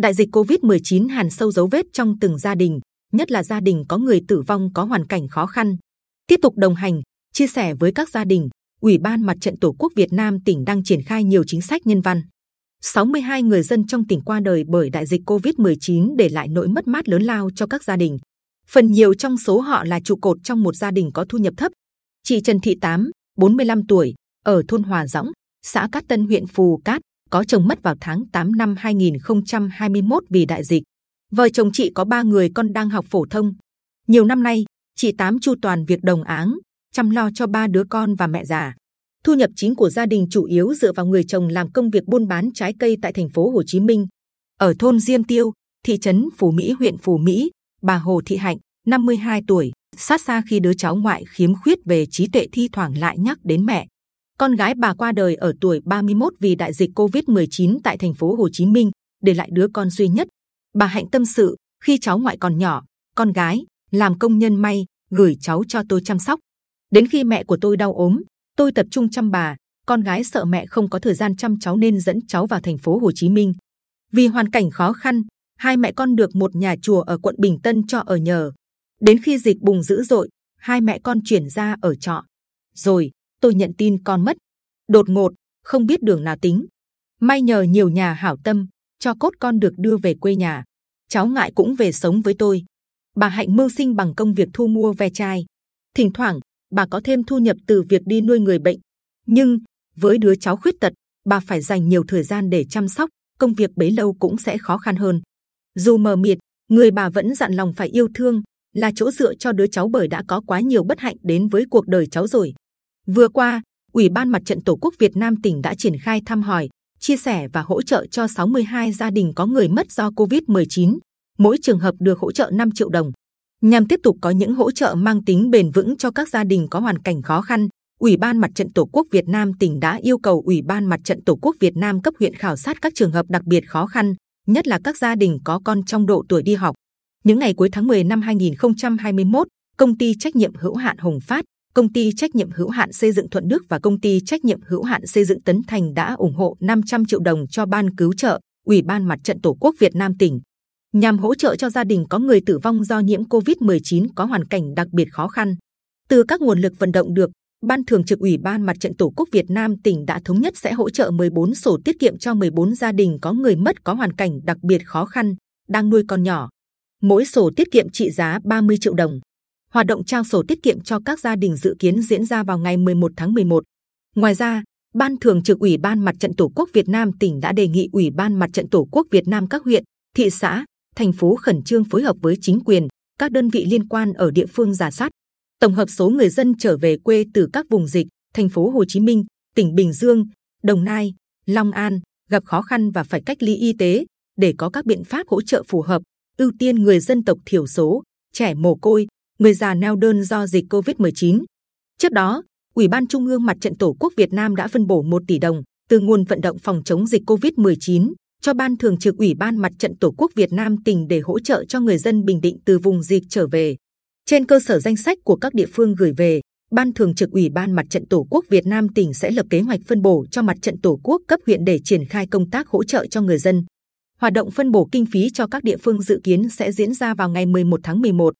Đại dịch Covid-19 hàn sâu dấu vết trong từng gia đình, nhất là gia đình có người tử vong có hoàn cảnh khó khăn. Tiếp tục đồng hành, chia sẻ với các gia đình, Ủy ban Mặt trận Tổ quốc Việt Nam tỉnh đang triển khai nhiều chính sách nhân văn. 62 người dân trong tỉnh qua đời bởi đại dịch Covid-19 để lại nỗi mất mát lớn lao cho các gia đình. Phần nhiều trong số họ là trụ cột trong một gia đình có thu nhập thấp. Chị Trần Thị Tám, 45 tuổi, ở thôn Hòa Dõng, xã Cát Tân, huyện Phù Cát, có chồng mất vào tháng 8 năm 2021 vì đại dịch. Vợ chồng chị có ba người con đang học phổ thông. Nhiều năm nay, chị Tám chu toàn việc đồng áng, chăm lo cho ba đứa con và mẹ già. Thu nhập chính của gia đình chủ yếu dựa vào người chồng làm công việc buôn bán trái cây tại thành phố Hồ Chí Minh. Ở thôn Diêm Tiêu, thị trấn Phú Mỹ, huyện Phú Mỹ, bà Hồ Thị Hạnh, 52 tuổi, sát xa khi đứa cháu ngoại khiếm khuyết về trí tuệ thi thoảng lại nhắc đến mẹ. Con gái bà qua đời ở tuổi 31 vì đại dịch Covid-19 tại thành phố Hồ Chí Minh, để lại đứa con duy nhất. Bà Hạnh tâm sự, khi cháu ngoại còn nhỏ, con gái làm công nhân may, gửi cháu cho tôi chăm sóc. Đến khi mẹ của tôi đau ốm, tôi tập trung chăm bà. Con gái sợ mẹ không có thời gian chăm cháu nên dẫn cháu vào thành phố Hồ Chí Minh. Vì hoàn cảnh khó khăn, hai mẹ con được một nhà chùa ở quận Bình Tân cho ở nhờ. Đến khi dịch bùng dữ dội, hai mẹ con chuyển ra ở trọ. Rồi tôi nhận tin con mất, đột ngột, không biết đường nào tính. May nhờ nhiều nhà hảo tâm, cho cốt con được đưa về quê nhà. Cháu ngại cũng về sống với tôi. Bà hạnh mưu sinh bằng công việc thu mua ve chai. Thỉnh thoảng bà có thêm thu nhập từ việc đi nuôi người bệnh. Nhưng với đứa cháu khuyết tật, bà phải dành nhiều thời gian để chăm sóc. Công việc bấy lâu cũng sẽ khó khăn hơn. Dù mờ mịt, người bà vẫn dặn lòng phải yêu thương, là chỗ dựa cho đứa cháu bởi đã có quá nhiều bất hạnh đến với cuộc đời cháu rồi. Vừa qua, Ủy ban Mặt trận Tổ quốc Việt Nam tỉnh đã triển khai thăm hỏi, chia sẻ và hỗ trợ cho 62 gia đình có người mất do Covid-19. Mỗi trường hợp được hỗ trợ 5 triệu đồng. Nhằm tiếp tục có những hỗ trợ mang tính bền vững cho các gia đình có hoàn cảnh khó khăn, Ủy ban Mặt trận Tổ quốc Việt Nam tỉnh đã yêu cầu Ủy ban Mặt trận Tổ quốc Việt Nam cấp huyện khảo sát các trường hợp đặc biệt khó khăn, nhất là các gia đình có con trong độ tuổi đi học. Những ngày cuối tháng 10 năm 2021, công ty trách nhiệm hữu hạn Hồng Phát, công ty trách nhiệm hữu hạn xây dựng Thuận Đức và công ty trách nhiệm hữu hạn xây dựng Tấn Thành đã ủng hộ 500 triệu đồng cho ban cứu trợ Ủy ban Mặt trận Tổ quốc Việt Nam tỉnh nhằm hỗ trợ cho gia đình có người tử vong do nhiễm COVID-19 có hoàn cảnh đặc biệt khó khăn. Từ các nguồn lực vận động được, Ban Thường trực Ủy ban Mặt trận Tổ quốc Việt Nam tỉnh đã thống nhất sẽ hỗ trợ 14 sổ tiết kiệm cho 14 gia đình có người mất có hoàn cảnh đặc biệt khó khăn, đang nuôi con nhỏ. Mỗi sổ tiết kiệm trị giá 30 triệu đồng. Hoạt động trao sổ tiết kiệm cho các gia đình dự kiến diễn ra vào ngày 11 tháng 11. Ngoài ra, Ban Thường trực Ủy ban Mặt trận Tổ quốc Việt Nam tỉnh đã đề nghị Ủy ban Mặt trận Tổ quốc Việt Nam các huyện, thị xã, thành phố khẩn trương phối hợp với chính quyền, các đơn vị liên quan ở địa phương giả soát, tổng hợp số người dân trở về quê từ các vùng dịch, thành phố Hồ Chí Minh, tỉnh Bình Dương, Đồng Nai, Long An gặp khó khăn và phải cách ly y tế để có các biện pháp hỗ trợ phù hợp, ưu tiên người dân tộc thiểu số, trẻ mồ côi, người già neo đơn do dịch Covid-19. Trước đó, Ủy ban Trung ương Mặt trận Tổ quốc Việt Nam đã phân bổ 1 tỷ đồng từ nguồn vận động phòng chống dịch Covid-19 cho Ban Thường trực Ủy ban Mặt trận Tổ quốc Việt Nam tỉnh để hỗ trợ cho người dân Bình Định từ vùng dịch trở về. Trên cơ sở danh sách của các địa phương gửi về, Ban Thường trực Ủy ban Mặt trận Tổ quốc Việt Nam tỉnh sẽ lập kế hoạch phân bổ cho Mặt trận Tổ quốc cấp huyện để triển khai công tác hỗ trợ cho người dân. Hoạt động phân bổ kinh phí cho các địa phương dự kiến sẽ diễn ra vào ngày 11 tháng 11.